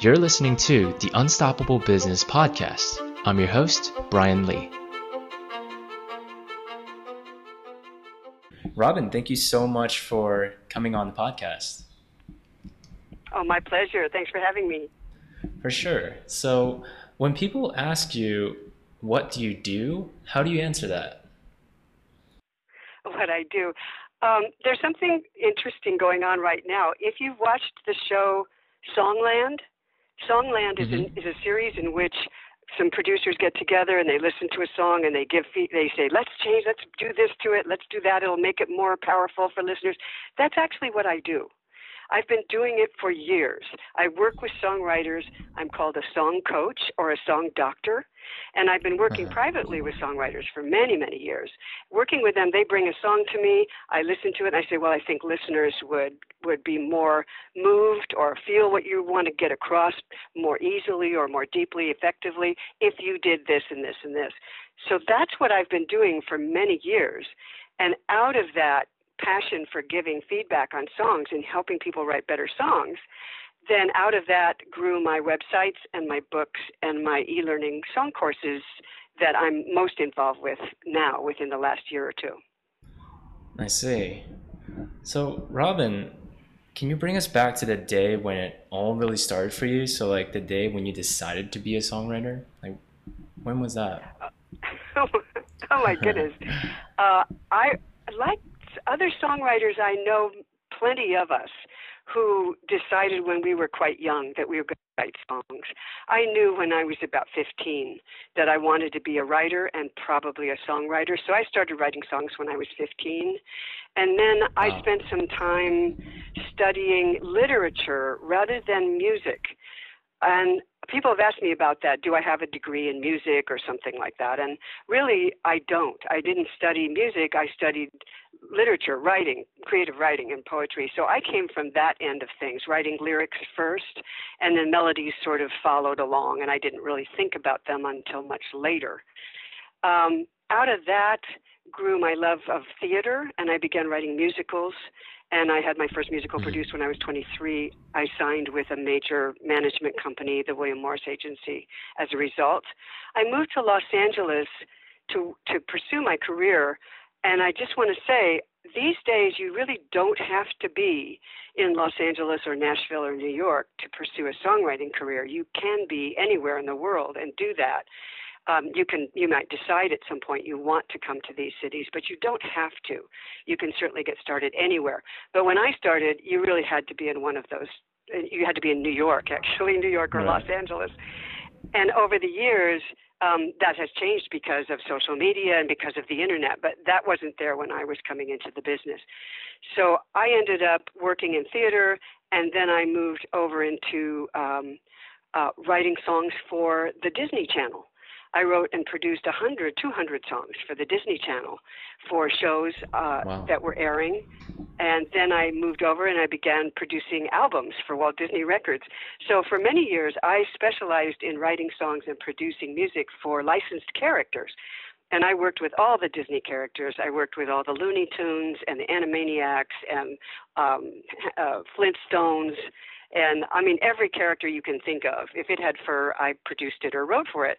You're listening to the Unstoppable Business Podcast. I'm your host, Brian Lee. Robin, thank you so much for coming on the podcast. Oh, my pleasure. Thanks for having me. For sure. So, when people ask you, what do you do? How do you answer that? What I do. Um, there's something interesting going on right now. If you've watched the show Songland, Songland mm-hmm. is, an, is a series in which some producers get together and they listen to a song and they give they say let's change let's do this to it let's do that it'll make it more powerful for listeners that's actually what i do I've been doing it for years. I work with songwriters. I'm called a song coach or a song doctor. And I've been working uh-huh. privately with songwriters for many, many years. Working with them, they bring a song to me. I listen to it and I say, well, I think listeners would, would be more moved or feel what you want to get across more easily or more deeply, effectively if you did this and this and this. So that's what I've been doing for many years. And out of that passion for giving feedback on songs and helping people write better songs, then out of that grew my websites and my books and my e-learning song courses that I'm most involved with now within the last year or two. I see. So, Robin, can you bring us back to the day when it all really started for you? So, like the day when you decided to be a songwriter? Like, when was that? oh, my goodness. uh, I like other songwriters I know plenty of us who decided when we were quite young that we were going to write songs. I knew when I was about 15 that I wanted to be a writer and probably a songwriter. So I started writing songs when I was 15. And then wow. I spent some time studying literature rather than music. And people have asked me about that. Do I have a degree in music or something like that? And really, I don't. I didn't study music. I studied literature, writing, creative writing, and poetry. So I came from that end of things, writing lyrics first, and then melodies sort of followed along, and I didn't really think about them until much later. Um, out of that grew my love of theater, and I began writing musicals. And I had my first musical mm-hmm. produced when I was 23. I signed with a major management company, the William Morris Agency, as a result. I moved to Los Angeles to, to pursue my career and I just want to say, these days you really don't have to be in Los Angeles or Nashville or New York to pursue a songwriting career. You can be anywhere in the world and do that. Um, you can you might decide at some point you want to come to these cities, but you don't have to. You can certainly get started anywhere. But when I started, you really had to be in one of those. You had to be in New York, actually, New York or right. Los Angeles. And over the years, um, that has changed because of social media and because of the internet, but that wasn't there when I was coming into the business. So I ended up working in theater, and then I moved over into um, uh, writing songs for the Disney Channel. I wrote and produced 100, 200 songs for the Disney Channel for shows uh, wow. that were airing. And then I moved over and I began producing albums for Walt Disney Records. So for many years, I specialized in writing songs and producing music for licensed characters. And I worked with all the Disney characters. I worked with all the Looney Tunes and the Animaniacs and um, uh, Flintstones and I mean every character you can think of. If it had fur, I produced it or wrote for it.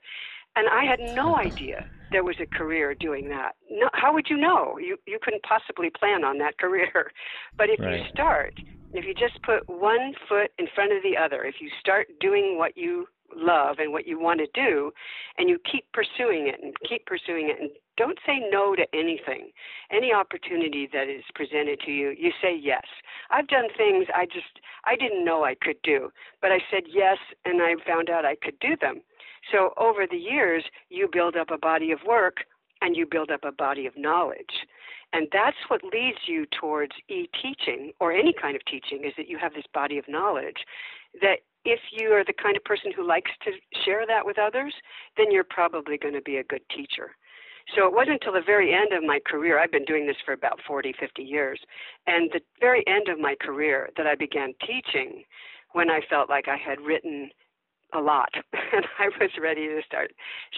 And I had no idea there was a career doing that. No, how would you know? You you couldn't possibly plan on that career. But if right. you start, if you just put one foot in front of the other, if you start doing what you love and what you want to do, and you keep pursuing it and keep pursuing it, and don't say no to anything. Any opportunity that is presented to you, you say yes. I've done things I just I didn't know I could do, but I said yes, and I found out I could do them. So over the years, you build up a body of work and you build up a body of knowledge. And that's what leads you towards e teaching or any kind of teaching is that you have this body of knowledge that if you are the kind of person who likes to share that with others, then you're probably going to be a good teacher. So it wasn't until the very end of my career, I've been doing this for about 40, 50 years, and the very end of my career that I began teaching when I felt like I had written a lot and I was ready to start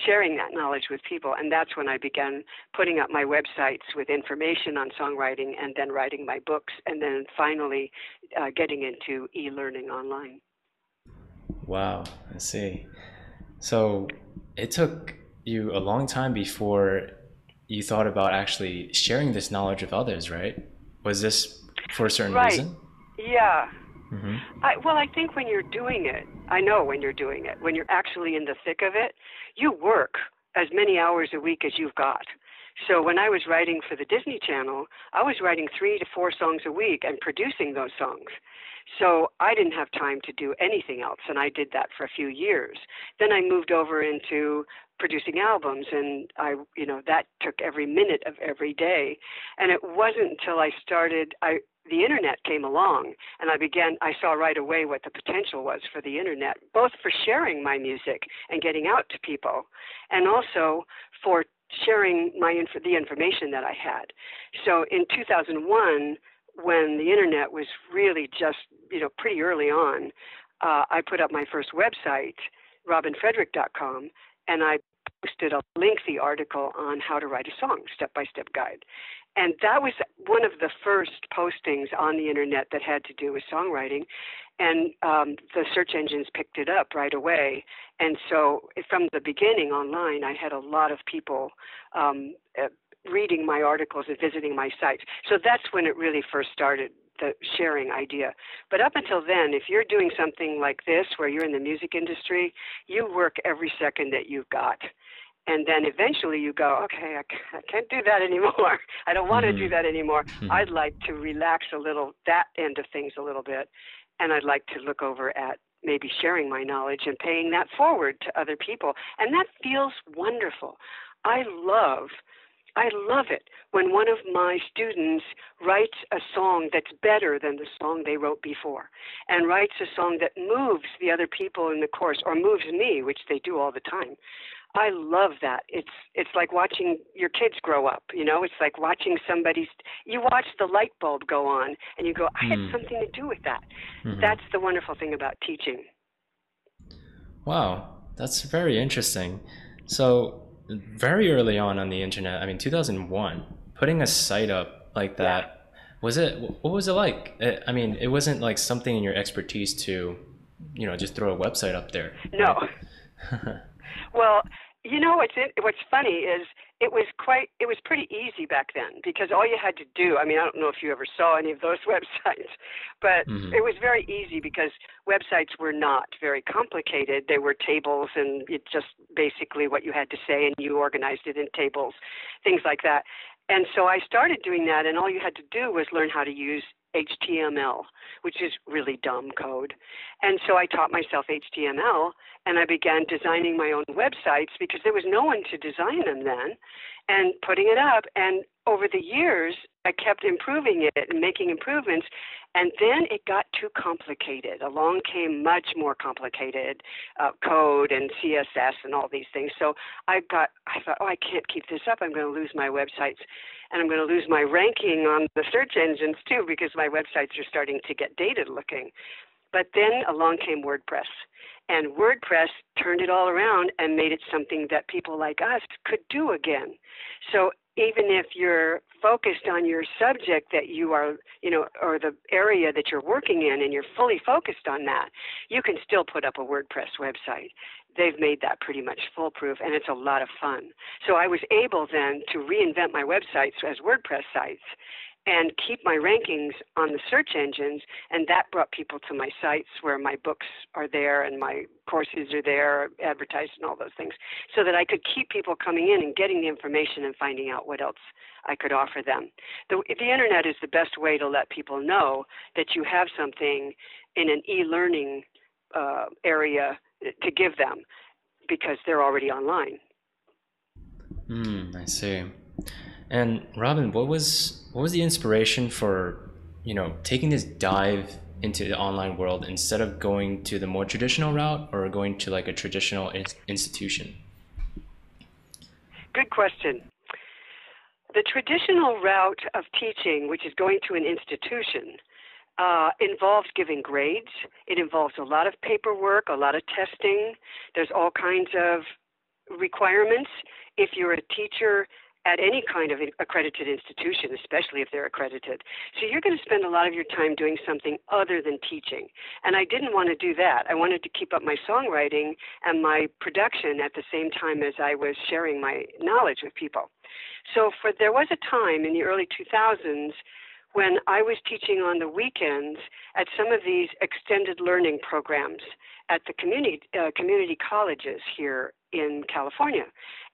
sharing that knowledge with people and that's when I began putting up my websites with information on songwriting and then writing my books and then finally uh, getting into e-learning online. Wow, I see. So it took you a long time before you thought about actually sharing this knowledge with others, right? Was this for a certain right. reason? Yeah. Mm-hmm. I, well, I think when you're doing it, I know when you're doing it, when you're actually in the thick of it, you work as many hours a week as you've got. So when I was writing for the Disney Channel, I was writing three to four songs a week and producing those songs. So I didn't have time to do anything else, and I did that for a few years. Then I moved over into producing albums, and I, you know, that took every minute of every day. And it wasn't until I started, I the internet came along, and I began. I saw right away what the potential was for the internet, both for sharing my music and getting out to people, and also for sharing my inf- the information that I had. So in 2001 when the internet was really just you know pretty early on, uh, I put up my first website, robinfrederick.com, and I posted a lengthy article on how to write a song, step-by-step guide. And that was one of the first postings on the internet that had to do with songwriting. And um, the search engines picked it up right away. And so from the beginning online, I had a lot of people um, uh, reading my articles and visiting my sites. So that's when it really first started the sharing idea. But up until then, if you're doing something like this where you're in the music industry, you work every second that you've got. And then eventually you go, okay, I can't do that anymore. I don't want mm-hmm. to do that anymore. Mm-hmm. I'd like to relax a little, that end of things a little bit. And I'd like to look over at maybe sharing my knowledge and paying that forward to other people. And that feels wonderful. I love I love it when one of my students writes a song that's better than the song they wrote before and writes a song that moves the other people in the course or moves me, which they do all the time. I love that. It's it's like watching your kids grow up, you know? It's like watching somebody's you watch the light bulb go on and you go, I had mm. something to do with that. Mm-hmm. That's the wonderful thing about teaching. Wow, that's very interesting. So very early on on the internet, I mean 2001, putting a site up like that, yeah. was it what was it like? I mean, it wasn't like something in your expertise to, you know, just throw a website up there. No. well, you know what's it, what's funny is it was quite it was pretty easy back then because all you had to do I mean I don't know if you ever saw any of those websites but mm-hmm. it was very easy because websites were not very complicated they were tables and it just basically what you had to say and you organized it in tables things like that and so I started doing that and all you had to do was learn how to use HTML, which is really dumb code. And so I taught myself HTML and I began designing my own websites because there was no one to design them then and putting it up. And over the years, I kept improving it and making improvements. And then it got too complicated. Along came much more complicated uh, code and CSS and all these things. So I got, I thought, oh, I can't keep this up. I'm going to lose my websites and I'm going to lose my ranking on the search engines too because my websites are starting to get dated looking. But then along came WordPress. And WordPress turned it all around and made it something that people like us could do again. So even if you're focused on your subject that you are, you know, or the area that you're working in and you're fully focused on that, you can still put up a WordPress website. They've made that pretty much foolproof and it's a lot of fun. So I was able then to reinvent my websites as WordPress sites and keep my rankings on the search engines and that brought people to my sites where my books are there and my courses are there advertised and all those things so that i could keep people coming in and getting the information and finding out what else i could offer them. The, the internet is the best way to let people know that you have something in an e-learning uh, area to give them because they're already online. Mm, i see and Robin, what was what was the inspiration for you know taking this dive into the online world instead of going to the more traditional route or going to like a traditional in- institution? Good question. The traditional route of teaching, which is going to an institution, uh, involves giving grades. It involves a lot of paperwork, a lot of testing. There's all kinds of requirements. If you're a teacher at any kind of accredited institution, especially if they're accredited. So you're going to spend a lot of your time doing something other than teaching. And I didn't want to do that. I wanted to keep up my songwriting and my production at the same time as I was sharing my knowledge with people. So for there was a time in the early 2000s when I was teaching on the weekends at some of these extended learning programs at the community uh, community colleges here in California.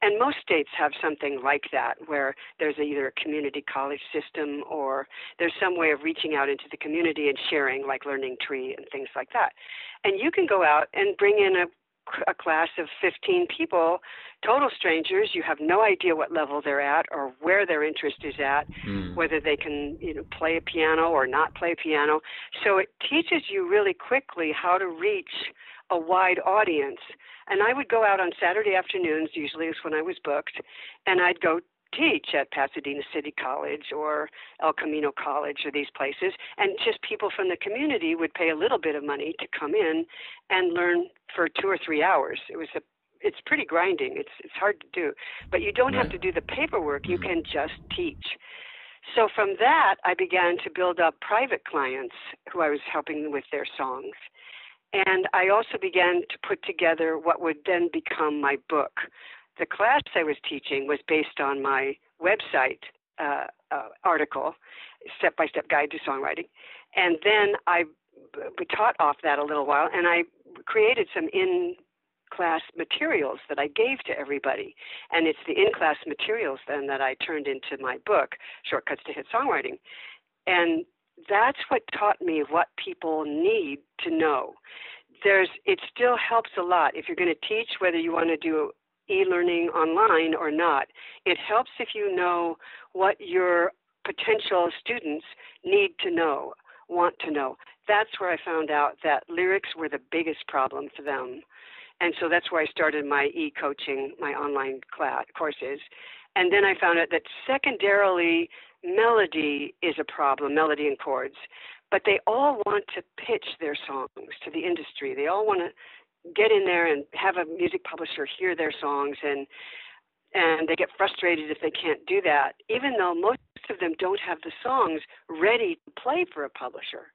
And most states have something like that where there's either a community college system or there's some way of reaching out into the community and sharing like Learning Tree and things like that. And you can go out and bring in a a class of 15 people, total strangers. You have no idea what level they're at or where their interest is at, mm. whether they can you know play a piano or not play piano. So it teaches you really quickly how to reach a wide audience. And I would go out on Saturday afternoons, usually is when I was booked, and I'd go teach at Pasadena City College or El Camino College or these places, and just people from the community would pay a little bit of money to come in and learn for two or three hours. It was a it's pretty grinding. It's it's hard to do, but you don't have to do the paperwork. You mm-hmm. can just teach. So from that, I began to build up private clients who I was helping with their songs. And I also began to put together what would then become my book, the class I was teaching was based on my website uh, uh, article, Step by Step Guide to Songwriting. And then I taught off that a little while, and I created some in class materials that I gave to everybody. And it's the in class materials then that I turned into my book, Shortcuts to Hit Songwriting. And that's what taught me what people need to know. There's it still helps a lot if you're going to teach whether you want to do e-learning online or not. It helps if you know what your potential students need to know, want to know. That's where I found out that lyrics were the biggest problem for them. And so that's where I started my e-coaching, my online class courses. And then I found out that secondarily, melody is a problem, melody and chords. But they all want to pitch their songs to the industry. They all want to get in there and have a music publisher hear their songs and and they get frustrated if they can't do that even though most of them don't have the songs ready to play for a publisher.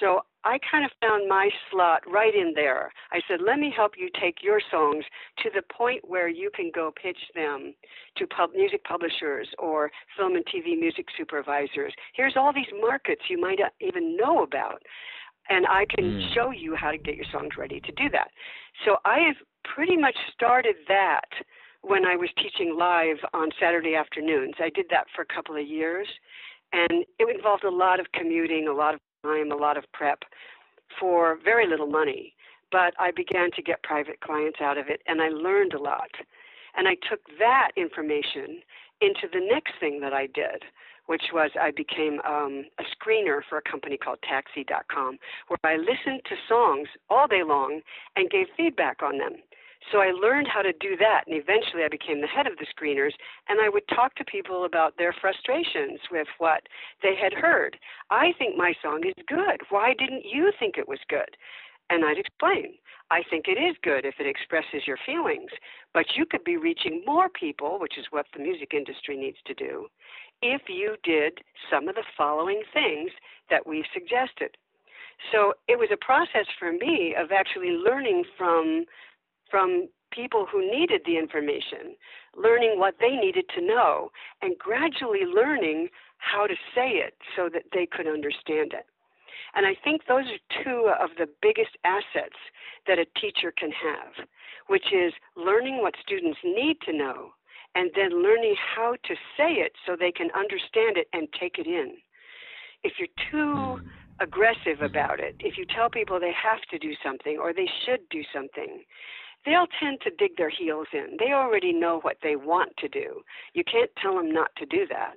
So i kind of found my slot right in there. I said let me help you take your songs to the point where you can go pitch them to pub- music publishers or film and tv music supervisors. Here's all these markets you might not even know about and I can mm. show you how to get your songs ready to do that. So I have pretty much started that when I was teaching live on Saturday afternoons. I did that for a couple of years, and it involved a lot of commuting, a lot of time, a lot of prep for very little money. But I began to get private clients out of it, and I learned a lot. And I took that information into the next thing that I did, which was I became um, a screener for a company called Taxi.com, where I listened to songs all day long and gave feedback on them. So I learned how to do that, and eventually I became the head of the screeners, and I would talk to people about their frustrations with what they had heard. I think my song is good. Why didn't you think it was good? And I'd explain. I think it is good if it expresses your feelings, but you could be reaching more people, which is what the music industry needs to do, if you did some of the following things that we've suggested. So it was a process for me of actually learning from from people who needed the information, learning what they needed to know, and gradually learning how to say it so that they could understand it. And I think those are two of the biggest assets that a teacher can have, which is learning what students need to know and then learning how to say it so they can understand it and take it in. If you're too aggressive about it, if you tell people they have to do something or they should do something, they'll tend to dig their heels in. They already know what they want to do. You can't tell them not to do that.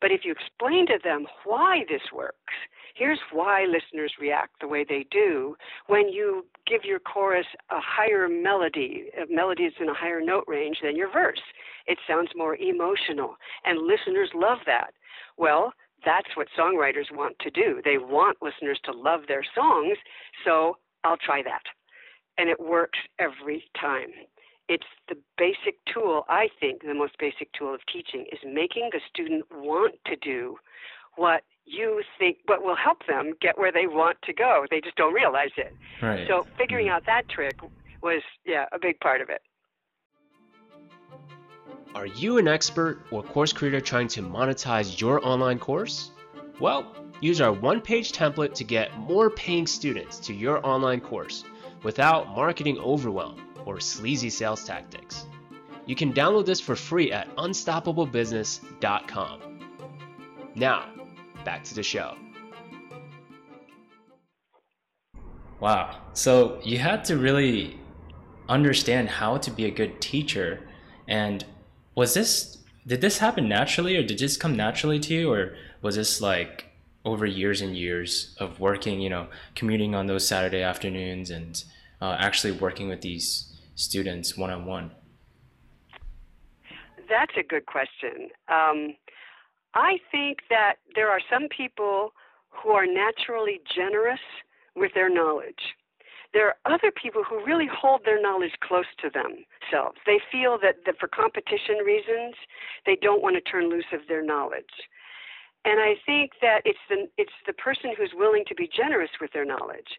But if you explain to them why this works, here's why listeners react the way they do when you give your chorus a higher melody, uh, a melody is in a higher note range than your verse. It sounds more emotional, and listeners love that. Well, that's what songwriters want to do. They want listeners to love their songs, so I'll try that. And it works every time it's the basic tool, I think, the most basic tool of teaching is making the student want to do what you think what will help them get where they want to go. They just don't realize it. Right. So figuring out that trick was yeah, a big part of it. Are you an expert or course creator trying to monetize your online course? Well, use our one-page template to get more paying students to your online course without marketing overwhelm or sleazy sales tactics. You can download this for free at unstoppablebusiness.com. Now, back to the show. Wow. So you had to really understand how to be a good teacher. And was this, did this happen naturally or did this come naturally to you? Or was this like over years and years of working, you know, commuting on those Saturday afternoons and uh, actually working with these students one on one? That's a good question. Um, I think that there are some people who are naturally generous with their knowledge. There are other people who really hold their knowledge close to themselves. They feel that, that for competition reasons, they don't want to turn loose of their knowledge. And I think that it's the it's the person who's willing to be generous with their knowledge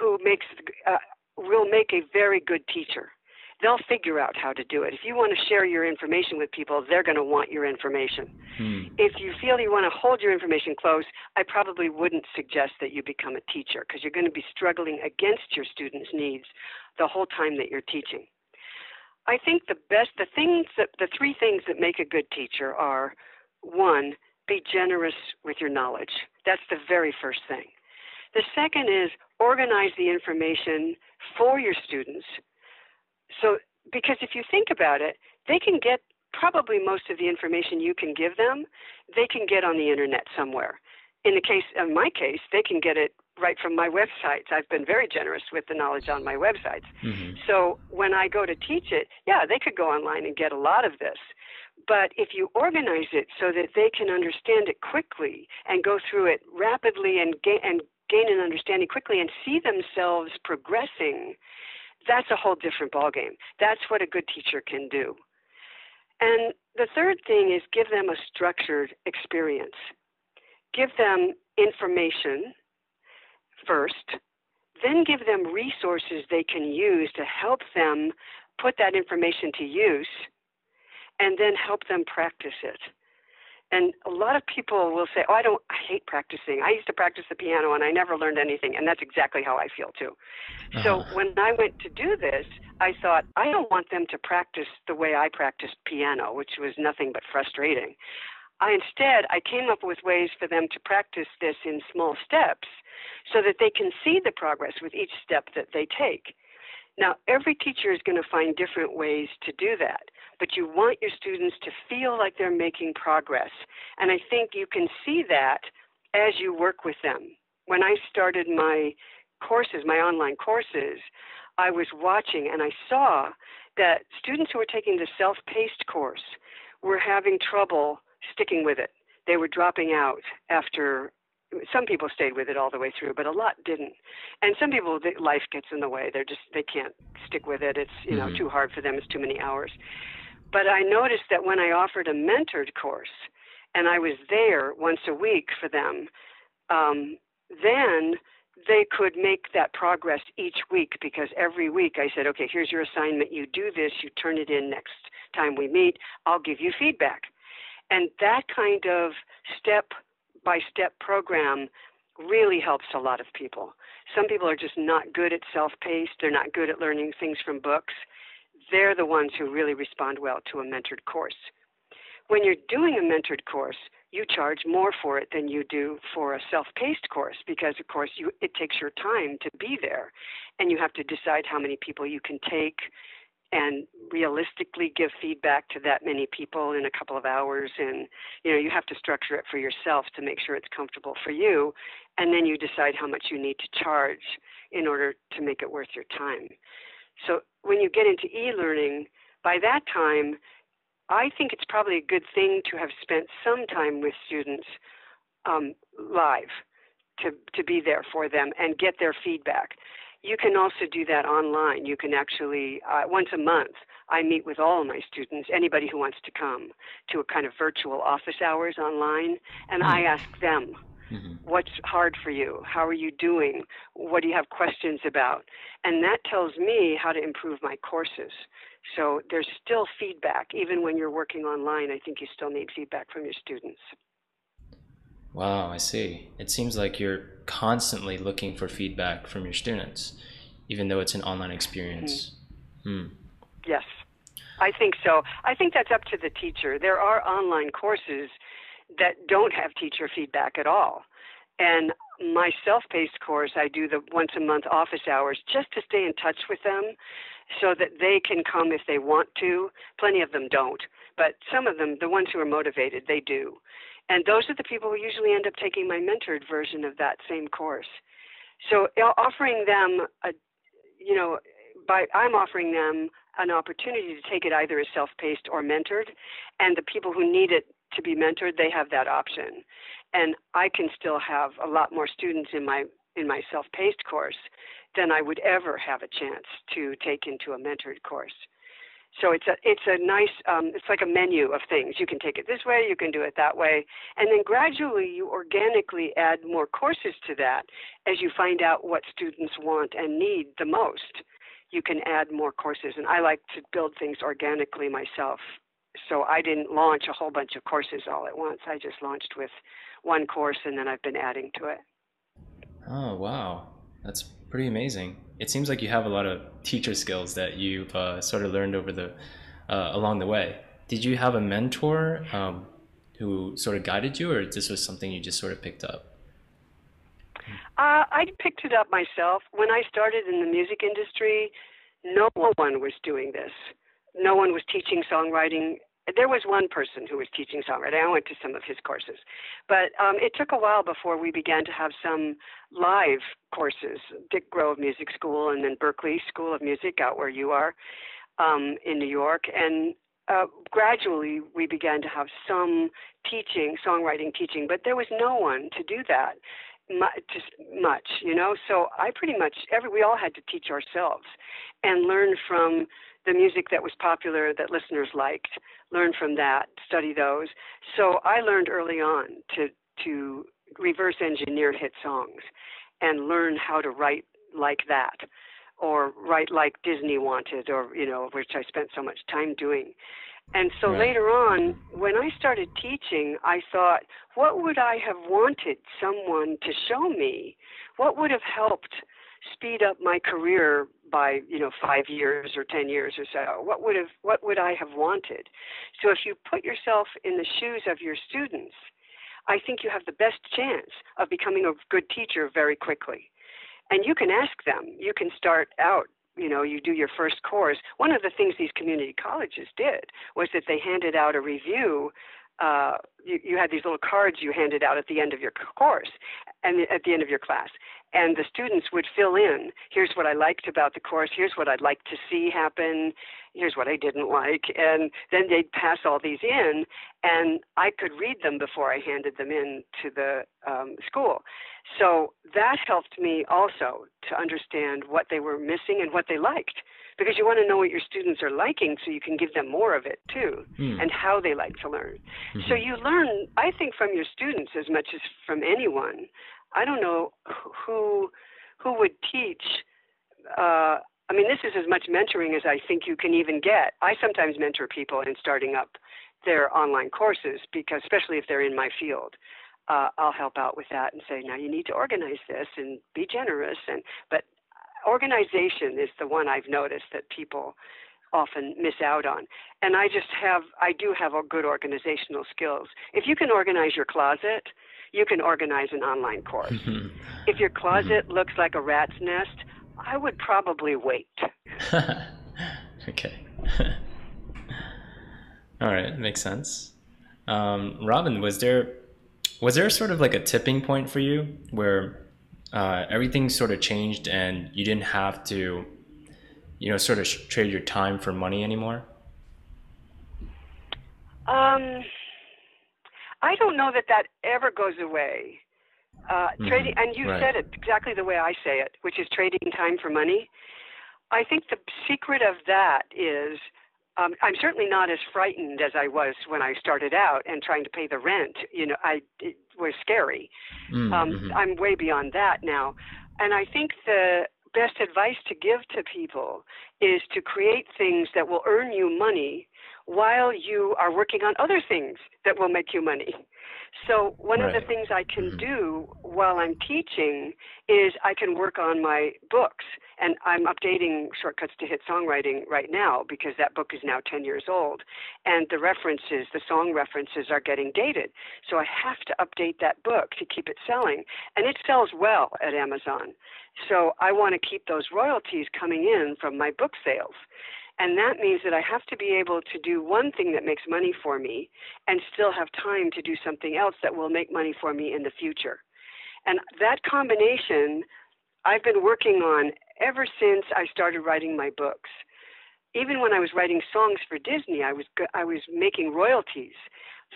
who makes uh, will make a very good teacher they'll figure out how to do it. If you want to share your information with people, they're going to want your information. Hmm. If you feel you want to hold your information close, I probably wouldn't suggest that you become a teacher because you're going to be struggling against your students' needs the whole time that you're teaching. I think the best, the things that, the three things that make a good teacher are one, be generous with your knowledge. That's the very first thing. The second is organize the information for your students so, because if you think about it, they can get probably most of the information you can give them, they can get on the internet somewhere. In the case of my case, they can get it right from my websites. I've been very generous with the knowledge on my websites. Mm-hmm. So when I go to teach it, yeah, they could go online and get a lot of this. But if you organize it so that they can understand it quickly and go through it rapidly and gain, and gain an understanding quickly and see themselves progressing, that's a whole different ballgame. That's what a good teacher can do. And the third thing is give them a structured experience. Give them information first, then give them resources they can use to help them put that information to use, and then help them practice it. And a lot of people will say, "Oh, I don't. I hate practicing. I used to practice the piano and I never learned anything." And that's exactly how I feel too. Uh-huh. So when I went to do this, I thought, I don't want them to practice the way I practiced piano, which was nothing but frustrating. I instead I came up with ways for them to practice this in small steps so that they can see the progress with each step that they take. Now, every teacher is going to find different ways to do that but you want your students to feel like they're making progress. And I think you can see that as you work with them. When I started my courses, my online courses, I was watching and I saw that students who were taking the self paced course were having trouble sticking with it. They were dropping out after some people stayed with it all the way through, but a lot didn't. And some people, life gets in the way. They're just they can't stick with it. It's you know mm-hmm. too hard for them. It's too many hours. But I noticed that when I offered a mentored course, and I was there once a week for them, um, then they could make that progress each week because every week I said, okay, here's your assignment. You do this, you turn it in next time we meet. I'll give you feedback. And that kind of step by step program really helps a lot of people. Some people are just not good at self paced, they're not good at learning things from books they're the ones who really respond well to a mentored course. When you're doing a mentored course, you charge more for it than you do for a self-paced course because of course you, it takes your time to be there and you have to decide how many people you can take and realistically give feedback to that many people in a couple of hours. And you know you have to structure it for yourself to make sure it's comfortable for you. And then you decide how much you need to charge in order to make it worth your time. So when you get into e-learning, by that time, I think it's probably a good thing to have spent some time with students um, live to, to be there for them and get their feedback. You can also do that online. You can actually, uh, once a month, I meet with all of my students, anybody who wants to come, to a kind of virtual office hours online, and I ask them, mm-hmm. what's hard for you? How are you doing? What do you have questions about? And that tells me how to improve my courses. So there's still feedback. Even when you're working online, I think you still need feedback from your students. Wow, I see. It seems like you're constantly looking for feedback from your students, even though it's an online experience. Mm-hmm. Hmm. Yes, I think so. I think that's up to the teacher. There are online courses that don't have teacher feedback at all. And my self paced course, I do the once a month office hours just to stay in touch with them so that they can come if they want to. Plenty of them don't, but some of them, the ones who are motivated, they do. And those are the people who usually end up taking my mentored version of that same course. So offering them a, you know, by I'm offering them an opportunity to take it either as self-paced or mentored, and the people who need it to be mentored, they have that option. And I can still have a lot more students in my in my self-paced course than I would ever have a chance to take into a mentored course. So it's a it's a nice um, it's like a menu of things. You can take it this way, you can do it that way, and then gradually you organically add more courses to that as you find out what students want and need the most. You can add more courses, and I like to build things organically myself. So I didn't launch a whole bunch of courses all at once. I just launched with one course, and then I've been adding to it. Oh wow, that's pretty amazing it seems like you have a lot of teacher skills that you've uh, sort of learned over the uh, along the way. Did you have a mentor um, who sort of guided you, or this was something you just sort of picked up? Uh, I picked it up myself. When I started in the music industry, no one was doing this. No one was teaching songwriting there was one person who was teaching songwriting. I went to some of his courses, but um, it took a while before we began to have some live courses. Dick Grove Music School, and then Berklee School of Music, out where you are um, in New York, and uh, gradually we began to have some teaching, songwriting teaching, but there was no one to do that much, much, you know. So I pretty much every we all had to teach ourselves and learn from the music that was popular that listeners liked, learn from that, study those. So I learned early on to to reverse engineer hit songs and learn how to write like that or write like Disney wanted or you know which I spent so much time doing. And so right. later on, when I started teaching, I thought, what would I have wanted someone to show me? What would have helped speed up my career by you know five years or ten years or so what would have what would i have wanted? So if you put yourself in the shoes of your students i think you have the best chance of becoming a good teacher very quickly. And you can ask them. You can start out you know you do your first course. One of the things these community colleges did was that they handed out a review uh, you, you had these little cards you handed out at the end of your course and at the end of your class. And the students would fill in here's what i liked about the course. Here's what i'd like to see happen. Here's what i didn't like. And then they'd pass all these in and i could read them before i handed them in to the um, school. So that helped me also to understand what they were missing and what they liked because you want to know what your students are liking so you can give them more of it too mm. and how they like to learn mm-hmm. so you learn i think from your students as much as from anyone I don't know who who would teach. Uh, I mean, this is as much mentoring as I think you can even get. I sometimes mentor people in starting up their online courses because, especially if they're in my field, uh, I'll help out with that and say, now you need to organize this and be generous. And but organization is the one I've noticed that people often miss out on. And I just have, I do have a good organizational skills. If you can organize your closet, you can organize an online course. if your closet looks like a rat's nest, I would probably wait. okay. All right, makes sense. Um, Robin, was there was there sort of like a tipping point for you where uh, everything sort of changed and you didn't have to, you know, sort of trade your time for money anymore? Um, I don't know that that ever goes away. Uh, Mhm, Trading, and you right. said it exactly the way I say it, which is trading time for money. I think the secret of that is um, I'm certainly not as frightened as I was when I started out and trying to pay the rent. You know, I it was scary. Mm, Um, mhm. I'm way beyond that now. And I think the best advice to give to people is to create things that will earn you money while you are working on other things that will make you money. So, one of the things I can Mhm. do while I'm teaching is I can work on my books. And I'm updating Shortcuts to Hit Songwriting right now because that book is now 10 years old. And the references, the song references, are getting dated. So I have to update that book to keep it selling. And it sells well at Amazon. So I want to keep those royalties coming in from my book sales. And that means that I have to be able to do one thing that makes money for me and still have time to do something else that will make money for me in the future. And that combination I've been working on ever since I started writing my books. Even when I was writing songs for Disney, I was I was making royalties.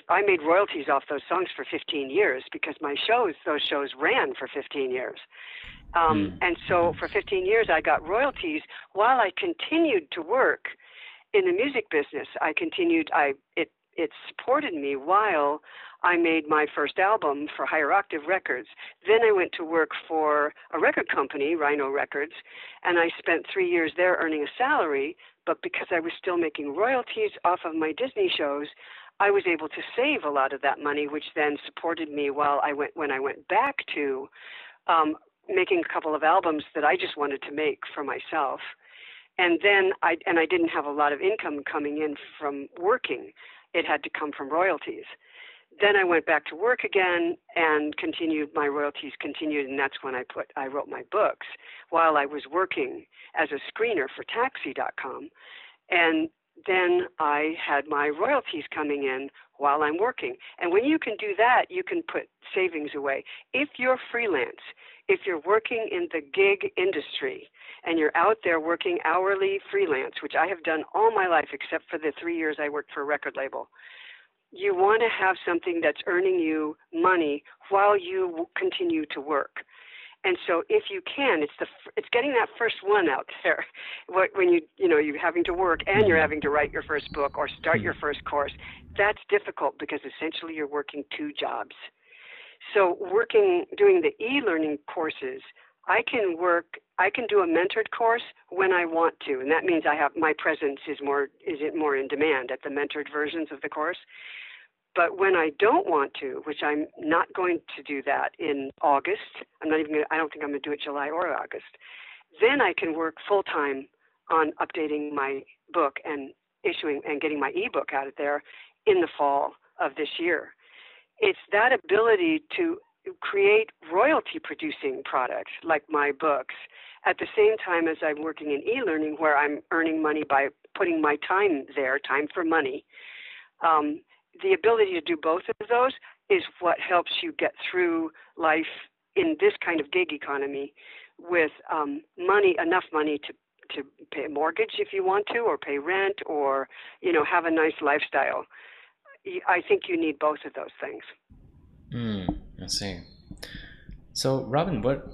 I made royalties off those songs for 15 years because my shows, those shows ran for 15 years. Um, Mm. And so for 15 years, I got royalties while I continued to work in the music business. I continued. I it it supported me while I made my first album for Higher Octave Records. Then I went to work for a record company, Rhino Records, and I spent three years there earning a salary. But because I was still making royalties off of my Disney shows, I was able to save a lot of that money, which then supported me while I went when I went back to um, making a couple of albums that I just wanted to make for myself. And then I and I didn't have a lot of income coming in from working. It had to come from royalties. Then I went back to work again and continued my royalties continued and that's when I put I wrote my books while I was working as a screener for taxi.com. And then I had my royalties coming in while I'm working. And when you can do that, you can put savings away. If you're freelance, if you're working in the gig industry and you're out there working hourly freelance, which I have done all my life except for the three years I worked for a record label, you want to have something that's earning you money while you continue to work. And so, if you can, it's the it's getting that first one out there. When you you know you're having to work and you're mm-hmm. having to write your first book or start mm-hmm. your first course, that's difficult because essentially you're working two jobs. So, working doing the e-learning courses, I can work. I can do a mentored course when I want to, and that means I have my presence is more is it more in demand at the mentored versions of the course. But when I don't want to, which I'm not going to do that in August, I'm not even. Gonna, I don't think I'm going to do it July or August. Then I can work full time on updating my book and issuing and getting my ebook out of there in the fall of this year. It's that ability to create royalty producing products like my books at the same time as I'm working in e learning where I'm earning money by putting my time there, time for money. Um, the ability to do both of those is what helps you get through life in this kind of gig economy with um, money, enough money to to pay a mortgage if you want to, or pay rent, or you know have a nice lifestyle. I think you need both of those things. Mm, I see. So, Robin, what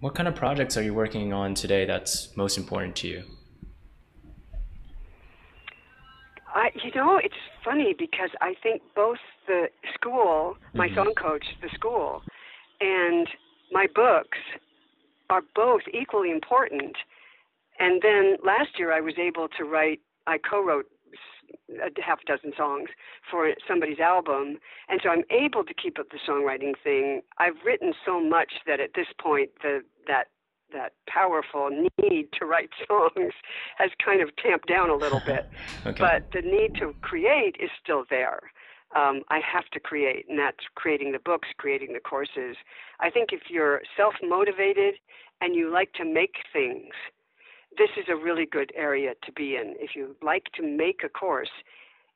what kind of projects are you working on today that's most important to you? I, you know, it's funny because I think both the school, my Mhm. song coach, the school, and my books are both equally important. And then last year I was able to write, I co wrote a half dozen songs for somebody's album. And so I'm able to keep up the songwriting thing. I've written so much that at this point, the, that that powerful need to write songs has kind of tamped down a little bit. okay. But the need to create is still there. Um, I have to create, and that's creating the books, creating the courses. I think if you're self motivated and you like to make things, this is a really good area to be in. If you like to make a course,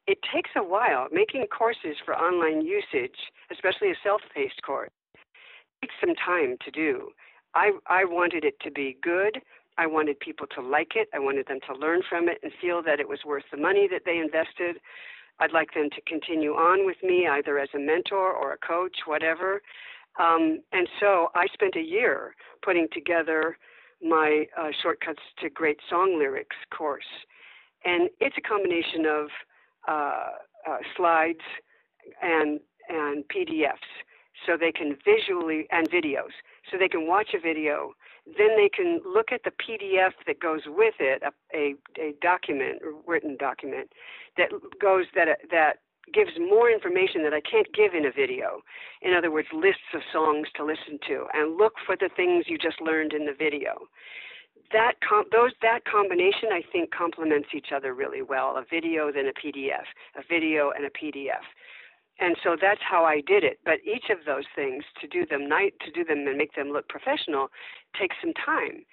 it takes a while. Making courses for online usage, especially a self paced course, takes some time to do. I, I wanted it to be good. I wanted people to like it. I wanted them to learn from it and feel that it was worth the money that they invested. I'd like them to continue on with me either as a mentor or a coach, whatever. Um, and so I spent a year putting together my uh, Shortcuts to Great Song Lyrics course. And it's a combination of uh, uh, slides and, and PDFs so they can visually, and videos, so they can watch a video. Then they can look at the PDF that goes with it, a, a, a document, written document, that goes that that gives more information that I can't give in a video. In other words, lists of songs to listen to, and look for the things you just learned in the video. That com- those that combination I think complements each other really well. A video then a PDF, a video and a PDF. And so that's how I did it. But each of those things to do them night to do them and make them look professional takes some time.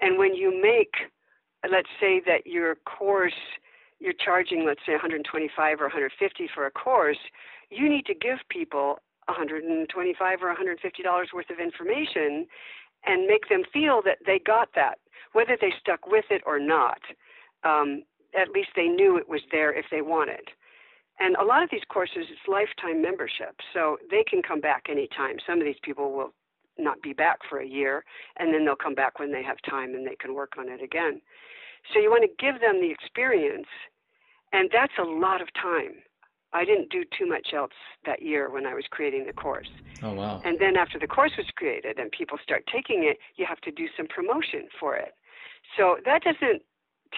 And when you make let's say that your course you're charging, let's say, 125 or 150 for a course, you need to give people 125 or 150 dollars worth of information and make them feel that they got that, whether they stuck with it or not. Um, at least they knew it was there if they wanted. And a lot of these courses, it's lifetime membership, so they can come back anytime. Some of these people will not be back for a year, and then they'll come back when they have time and they can work on it again. So you want to give them the experience, and that's a lot of time. I didn't do too much else that year when I was creating the course. Oh, wow. And then after the course was created and people start taking it, you have to do some promotion for it. So that doesn't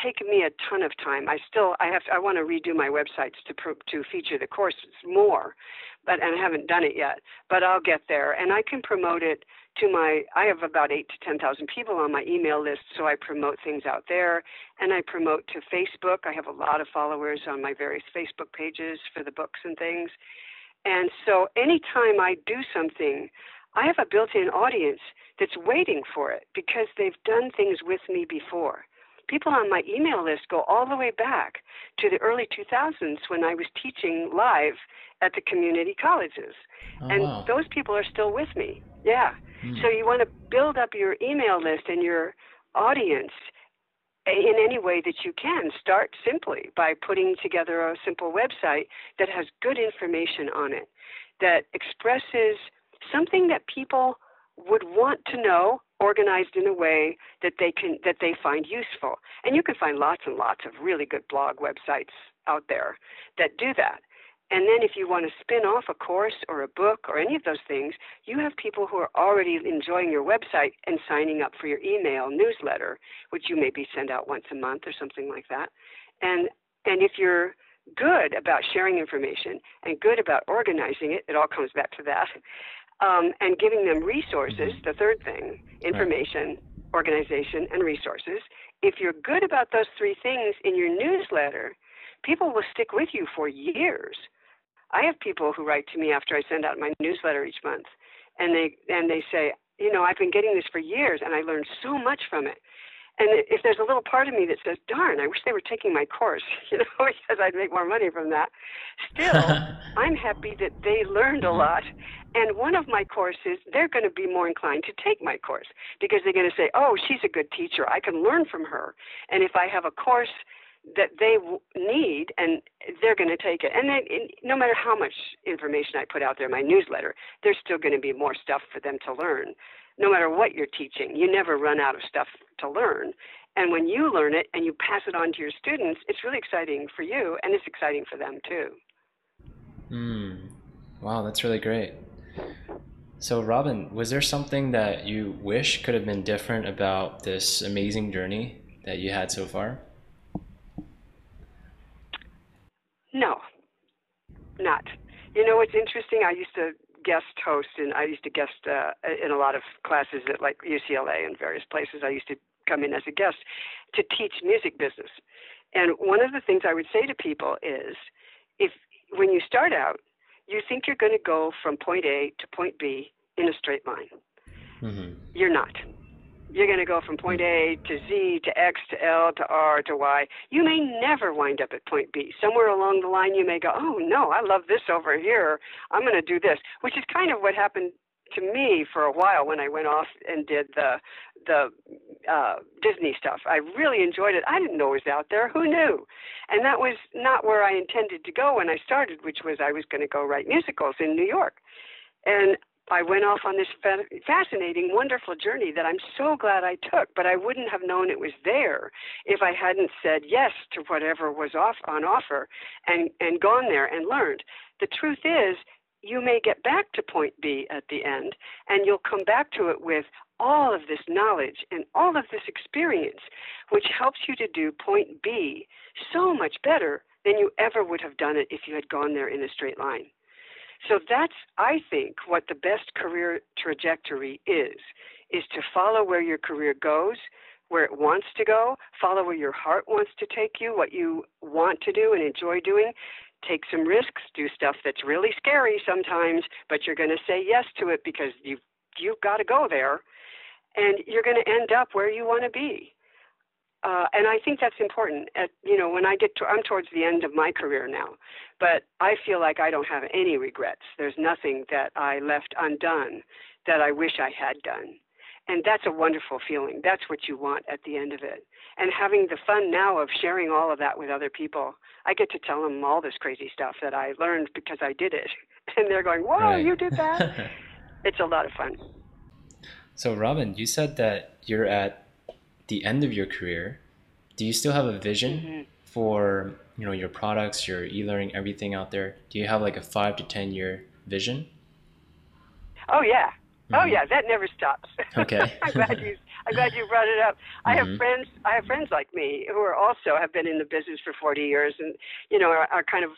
take me a ton of time. I still I have to, I want to redo my websites to pro, to feature the courses more, but and I haven't done it yet. But I'll get there, and I can promote it to my I have about eight to ten thousand people on my email list, so I promote things out there, and I promote to Facebook. I have a lot of followers on my various Facebook pages for the books and things, and so anytime I do something. I have a built in audience that's waiting for it because they've done things with me before people on my email list go all the way back to the early 2000s when I was teaching live at the community colleges. Oh, and wow. those people are still with me. Yeah. Hmm. So you want to build up your email list and your audience in any way that you can. Start simply by putting together a simple website that has good information on it, that expresses something that people would want to know organized in a way that they can that they find useful. And you can find lots and lots of really good blog websites out there that do that. And then if you want to spin off a course or a book or any of those things, you have people who are already enjoying your website and signing up for your email newsletter, which you maybe send out once a month or something like that. And and if you're good about sharing information and good about organizing it, it all comes back to that um, and giving them resources, the third thing information, organization, and resources. If you're good about those three things in your newsletter, people will stick with you for years. I have people who write to me after I send out my newsletter each month, and they and they say, you know, I've been getting this for years, and I learned so much from it. And if there's a little part of me that says, "Darn, I wish they were taking my course," you know, because I'd make more money from that. Still, I'm happy that they learned a mm-hmm. lot. And one of my courses, they're going to be more inclined to take my course because they're going to say, "Oh, she's a good teacher. I can learn from her." And if I have a course that they w- need, and they're going to take it. And then, in, no matter how much information I put out there in my newsletter, there's still going to be more stuff for them to learn no matter what you're teaching. You never run out of stuff to learn. And when you learn it and you pass it on to your students, it's really exciting for you and it's exciting for them too. Hmm. Wow, that's really great. So, Robin, was there something that you wish could have been different about this amazing journey that you had so far? No, not. You know what's interesting? I used to guest host, and I used to guest uh, in a lot of classes at like UCLA and various places. I used to come in as a guest to teach music business. And one of the things I would say to people is, if when you start out, you think you're going to go from point A to point B in a straight line. Mm-hmm. You're not. You're going to go from point A to Z to X to L to R to Y. You may never wind up at point B. Somewhere along the line, you may go, oh no, I love this over here. I'm going to do this, which is kind of what happened to me for a while when I went off and did the the uh, Disney stuff. I really enjoyed it. I didn't know it was out there. Who knew? And that was not where I intended to go when I started, which was I was going to go write musicals in New York. And I went off on this fascinating, wonderful journey that I'm so glad I took, but I wouldn't have known it was there if I hadn't said yes to whatever was off on offer and, and gone there and learned. The truth is, you may get back to point B at the end, and you'll come back to it with all of this knowledge and all of this experience, which helps you to do point B so much better than you ever would have done it if you had gone there in a straight line. So that's, I think, what the best career trajectory is, is to follow where your career goes, where it wants to go, follow where your heart wants to take you, what you want to do and enjoy doing. Take some risks, do stuff that's really scary sometimes, but you're going to say yes to it because you've you've got to go there, and you're going to end up where you want to be. Uh, and I think that's important. At you know, when I get to, I'm towards the end of my career now, but I feel like I don't have any regrets. There's nothing that I left undone that I wish I had done, and that's a wonderful feeling. That's what you want at the end of it. And having the fun now of sharing all of that with other people, I get to tell them all this crazy stuff that I learned because I did it, and they're going, "Whoa, right. you did that!" it's a lot of fun. So, Robin, you said that you're at the end of your career, do you still have a vision mm-hmm. for you know your products, your e-learning, everything out there? Do you have like a five to ten year vision? Oh yeah, oh, mm-hmm. oh yeah, that never stops. Okay. I'm glad you I'm glad you brought it up. Mm-hmm. I have mm-hmm. friends I have friends like me who are also have been in the business for 40 years and you know are, are kind of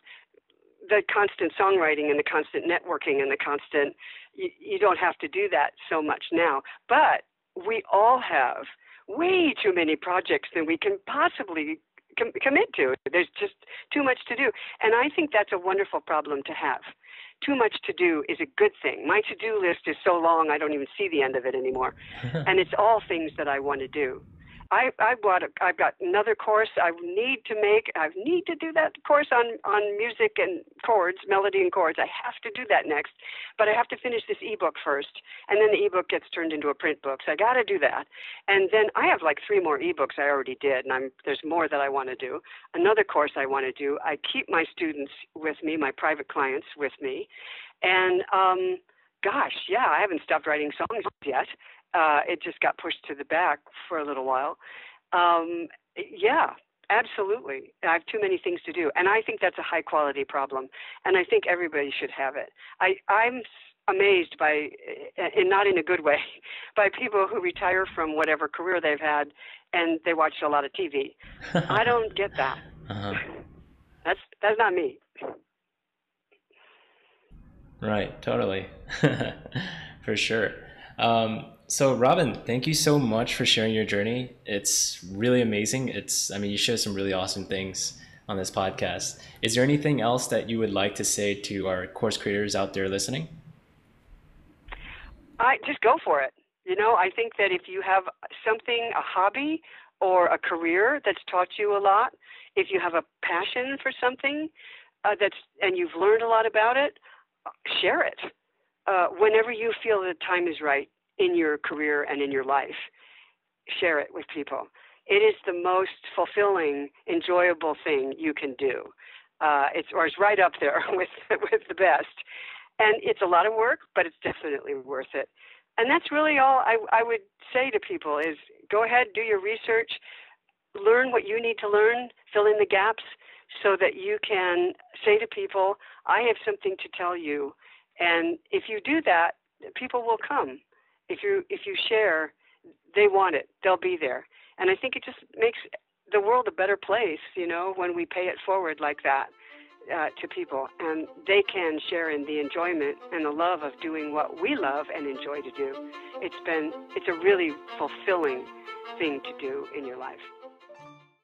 the constant songwriting and the constant networking and the constant you, you don't have to do that so much now but we all have way too many projects than we can possibly com- commit to. There's just too much to do. And I think that's a wonderful problem to have. Too much to do is a good thing. My to do list is so long, I don't even see the end of it anymore. and it's all things that I want to do. I I a, I've got another course I need to make. I need to do that course on on music and chords, melody and chords. I have to do that next, but I have to finish this ebook first, and then the ebook gets turned into a print book. So I got to do that, and then I have like three more ebooks I already did, and I'm there's more that I want to do. Another course I want to do. I keep my students with me, my private clients with me, and um, gosh, yeah, I haven't stopped writing songs yet uh, it just got pushed to the back for a little while. Um, yeah, absolutely. I have too many things to do, and I think that's a high quality problem, and I think everybody should have it. I, I'm amazed by, and not in a good way, by people who retire from whatever career they've had and they watch a lot of TV. I don't get that. Uh-huh. That's that's not me. Right, totally, for sure. Um, so, Robin, thank you so much for sharing your journey. It's really amazing. It's, I mean, you share some really awesome things on this podcast. Is there anything else that you would like to say to our course creators out there listening? I just go for it. You know, I think that if you have something, a hobby or a career that's taught you a lot, if you have a passion for something uh, that's and you've learned a lot about it, share it. Uh, whenever you feel the time is right, in your career and in your life. Share it with people. It is the most fulfilling, enjoyable thing you can do. Uh, it's or it's right up there with with the best, and it's a lot of work, but it's definitely worth it. And that's really all I, I would say to people is go ahead, do your research, learn what you need to learn, fill in the gaps, so that you can say to people, I have something to tell you. And if you do that, people will come if you if you share, they want it. They'll be there. And I think it just makes the world a better place, you know, when we pay it forward like that uh, to people, and they can share in the enjoyment and the love of doing what we love and enjoy to do. It's been it's a really fulfilling thing to do in your life.